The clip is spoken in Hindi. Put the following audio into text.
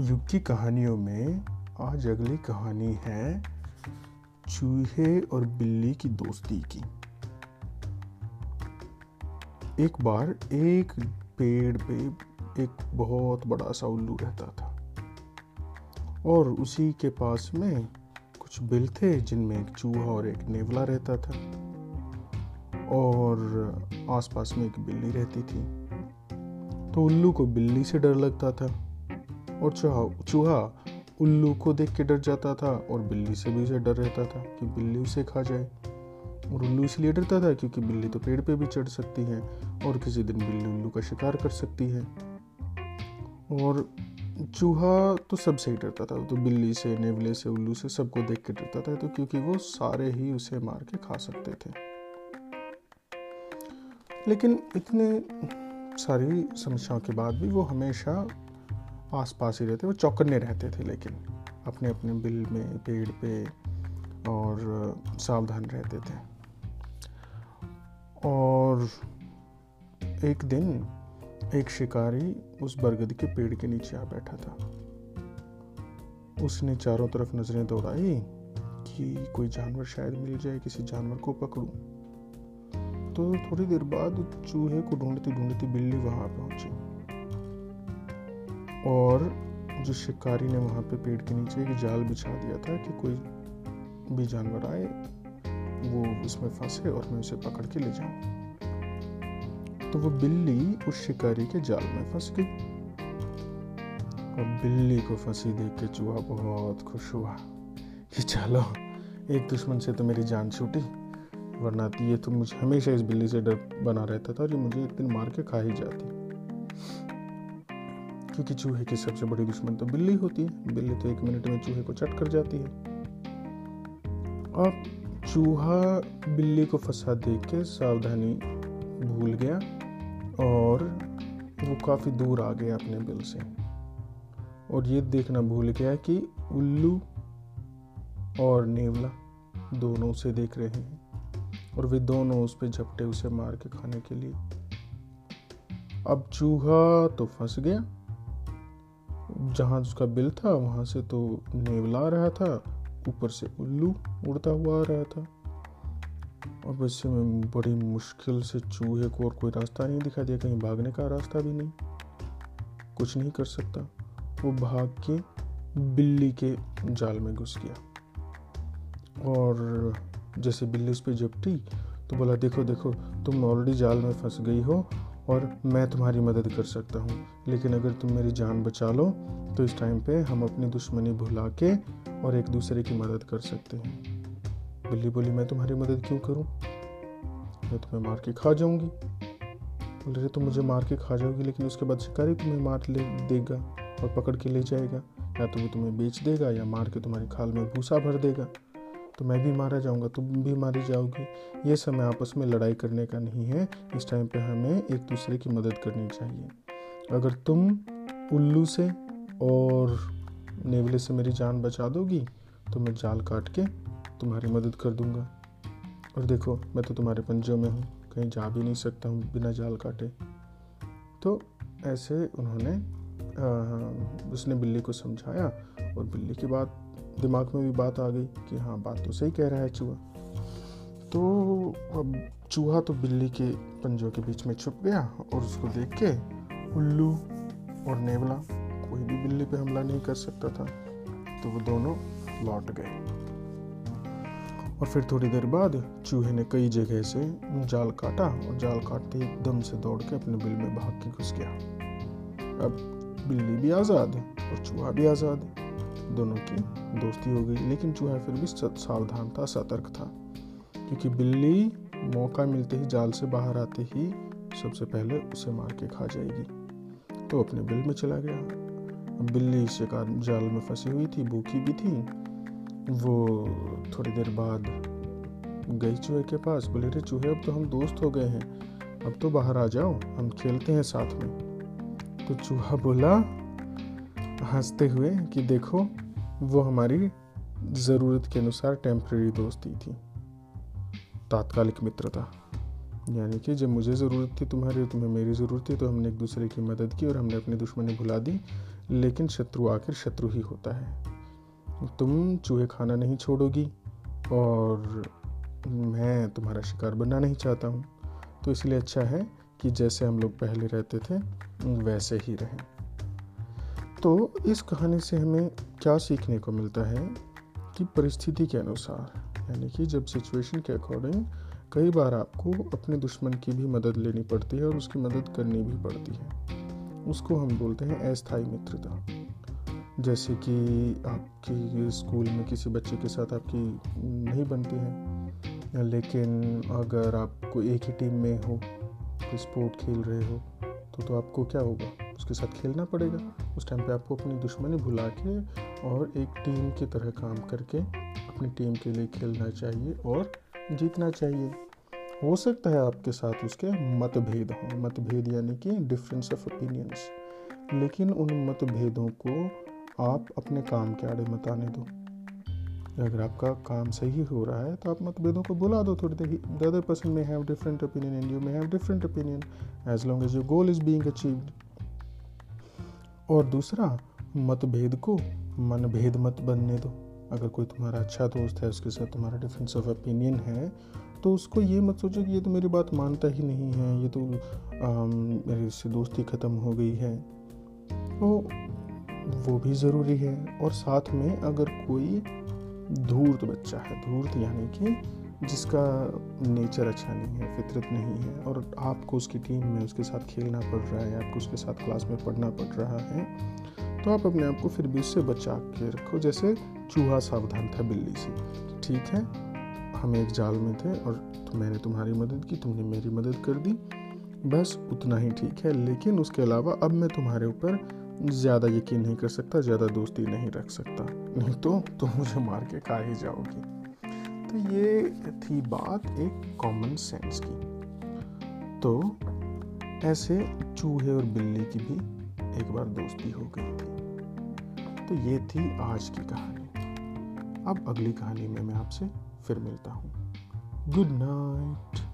युग की कहानियों में आज अगली कहानी है चूहे और बिल्ली की दोस्ती की। एक बार एक पेड़ पे एक बहुत बड़ा सा उल्लू रहता था और उसी के पास में कुछ बिल थे जिनमें एक चूहा और एक नेवला रहता था और आसपास में एक बिल्ली रहती थी। तो उल्लू को बिल्ली से डर लगता था। और चूहा चूहा उल्लू को देख के डर जाता था और बिल्ली से भी उसे डर रहता था कि बिल्ली उसे खा जाए। और उल्लू इसलिए डरता था क्योंकि बिल्ली तो पेड़ पे भी चढ़ सकती है और किसी दिन बिल्ली उल्लू का शिकार कर सकती है। और चूहा तो सबसे ही डरता था तो बिल्ली से, नेवले से, उल्लू से सबको देख के डरता था तो क्योंकि वो सारे ही उसे मार के खा सकते थे। लेकिन इतने सारी समस्याओं के बाद भी वो हमेशा आस पास ही रहते, वो चौकन्ने रहते थे, लेकिन अपने अपने बिल में, पेड़ पे और सावधान रहते थे। और एक दिन एक शिकारी उस बरगद के पेड़ के नीचे आ बैठा था। उसने चारों तरफ़ नज़रें दौड़ाई कि कोई जानवर शायद मिल जाए, किसी जानवर को पकड़ूं। तो थोड़ी देर बाद चूहे को ढूंढती ढूंढती बिल्ली वहाँ पहुँची। और जो शिकारी ने वहाँ पे पेड़ के नीचे एक जाल बिछा दिया था कि कोई भी जानवर आए, वो उसमें फंसे और मैं उसे पकड़ के ले जाऊँ। तो वो बिल्ली उस शिकारी के जाल में फंस गई। और बिल्ली को फंसी देख के चूहा बहुत खुश हुआ कि चलो, एक दुश्मन से तो मेरी जान छूटी, वरना ये तो मुझे हमेशा इस बिल्ली से डर बना रहता था और ये मुझे एक दिन मार के खा ही जाती। क्योंकि चूहे की सबसे बड़ी दुश्मन तो बिल्ली होती है। बिल्ली तो एक मिनट में चूहे को चट कर जाती है। अब चूहा बिल्ली को फंसा देख के सावधानी भूल गया और वो काफ़ी दूर आ गया अपने बिल से। और ये देखना भूल गया कि उल्लू और नेवला दोनों उसे देख रहे हैं और वे दोनों उस पर झपटे उसे मार के खाने के लिए। अब चूहा तो फंस गया। जहाँ उसका बिल था, वहाँ से तो नेवला रहा था, ऊपर से उल्लू उड़ता हुआ आ रहा था। और वैसे में बड़ी मुश्किल से चूहे को और कोई रास्ता नहीं दिखा दिया, कहीं भागने का रास्ता भी नहीं। कुछ नहीं कर सकता। वो भाग के बिल्ली के जाल में घुस गया। और जैसे बिल्ली उस पर झपटी तो बोला, देखो देखो, तुम ऑलरेडी जाल में फंस गई हो और मैं तुम्हारी मदद कर सकता हूँ। लेकिन अगर तुम मेरी जान बचा लो तो इस टाइम पे हम अपनी दुश्मनी भुला के और एक दूसरे की मदद कर सकते हैं। बिल्ली बोली, मैं तुम्हारी मदद क्यों करूँ? मैं तुम्हें मार के खा जाऊँगी। बोल रहे, तुम मुझे मार के खा जाओगी, लेकिन उसके बाद शिकारी तुम्हें मार ले, देगा और पकड़ के ले जाएगा। या तो वो तुम्हें बेच देगा या मार के तुम्हारी खाल में भूसा भर देगा। तो मैं भी मारा जाऊँगा तुम भी मारी जाओगी। ये समय आपस में लड़ाई करने का नहीं है। इस टाइम पे हमें एक दूसरे की मदद करनी चाहिए। अगर तुम उल्लू से और नेवले से मेरी जान बचा दोगी तो मैं जाल काट के तुम्हारी मदद कर दूँगा। और देखो मैं तो तुम्हारे पंजों में हूँ। कहीं जा भी नहीं सकता हूँ बिना जाल काटे। तो ऐसे उन्होंने आ, उसने बिल्ली को समझाया। और बिल्ली की बात दिमाग में भी बात आ गई कि हाँ बात तो सही कह रहा है चूहा। तो अब चूहा तो बिल्ली के पंजों के बीच में छुप गया और उसको देख के उल्लू और नेवला कोई भी बिल्ली पे हमला नहीं कर सकता था। तो वो दोनों लौट गए। और फिर थोड़ी देर बाद चूहे ने कई जगह से जाल काटा और जाल काटते एकदम से दौड़ के अपने बिल में भाग के घुस गया। अब बिल्ली भी आज़ाद और चूहा भी आज़ाद दोनों की दोस्ती हो गई। लेकिन चूहा फिर भी सावधान था, सतर्क था। क्योंकि बिल्ली मौका मिलते ही जाल से बाहर आते ही सबसे पहले उसे मार के खा जाएगी। तो अपने बिल में चला गया। बिल्ली शिकार जाल में फंसी हुई थी, भूखी भी थी। वो थोड़ी देर बाद गई चूहे के पास। बोले रे चूहे, अब तो हम दोस्त हो गए हैं। अब तो बाहर आ जाओ, हम खेलते हैं साथ में। तो चूहा बोला हँसते हुए कि देखो, वो हमारी ज़रूरत के अनुसार टेम्प्रेरी दोस्ती थी। तात्कालिक मित्रता। यानी कि जब मुझे ज़रूरत थी तुम्हारी तुम्हें मेरी ज़रूरत थी तो हमने एक दूसरे की मदद की और हमने अपनी दुश्मनी भुला दी। लेकिन शत्रु आखिर शत्रु ही होता है। तुम चूहे खाना नहीं छोड़ोगी और मैं तुम्हारा शिकार बनना नहीं चाहता हूँ। तो इसलिए अच्छा है कि जैसे हम लोग पहले रहते थे, वैसे ही रहें। तो इस कहानी से हमें क्या सीखने को मिलता है कि परिस्थिति के अनुसार, यानी कि जब सिचुएशन के अकॉर्डिंग कई बार आपको अपने दुश्मन की भी मदद लेनी पड़ती है और उसकी मदद करनी भी पड़ती है। उसको हम बोलते हैं अस्थायी मित्रता। जैसे कि आपकी स्कूल में किसी बच्चे के साथ आपकी नहीं बनती है लेकिन अगर आपको एक ही टीम में हो, कोई स्पोर्ट खेल रहे हो तो तो आपको क्या होगा? उसके साथ खेलना पड़ेगा। उस टाइम पे आपको अपनी दुश्मनी भुला के और एक टीम की तरह काम करके अपनी टीम के लिए खेलना चाहिए और जीतना चाहिए। हो सकता है आपके साथ उसके मतभेद हों। मतभेद यानी कि डिफरेंस ऑफ़ ओपिनियंस लेकिन उन मतभेदों को आप अपने काम के आड़े मत आने दो। अगर आपका काम सही हो रहा है तो आप मतभेदों को बुला दो थोड़ी देर। The other person may have different opinion and you may have different opinion as long as your goal is being achieved और दूसरा, मतभेद को मनभेद मत बनने दो। अगर कोई तुम्हारा अच्छा दोस्त है, उसके साथ तुम्हारा डिफरेंस ऑफ़ ओपिनियन है तो उसको ये मत सोचो कि ये तो मेरी बात मानता ही नहीं है, ये तो मेरी से दोस्ती ख़त्म हो गई है। तो वो भी ज़रूरी है। और साथ में अगर कोई धूर्त बच्चा है, धूर्त यानी कि जिसका नेचर अच्छा नहीं है, फितरत नहीं है और आपको उसकी टीम में उसके साथ खेलना पड़ रहा है, आपको उसके साथ क्लास में पढ़ना पड़ रहा है तो आप अपने आप को फिर भी उससे बचा के रखो। जैसे चूहा सावधान था बिल्ली से। ठीक है? हम एक जाल में थे और तो मैंने तुम्हारी मदद की, तुमने मेरी मदद कर दी। बस उतना ही ठीक है, लेकिन उसके अलावा अब मैं तुम्हारे ऊपर ज़्यादा यकीन नहीं कर सकता, ज़्यादा दोस्ती नहीं रख सकता। नहीं तो तुम मुझे मार के खा ही जाओगी। तो ये थी बात एक कॉमन सेंस की। तो ऐसे चूहे और बिल्ली की भी एक बार दोस्ती हो गई थी। तो ये थी आज की कहानी। अब अगली कहानी में मैं आपसे फिर मिलता हूँ। Good night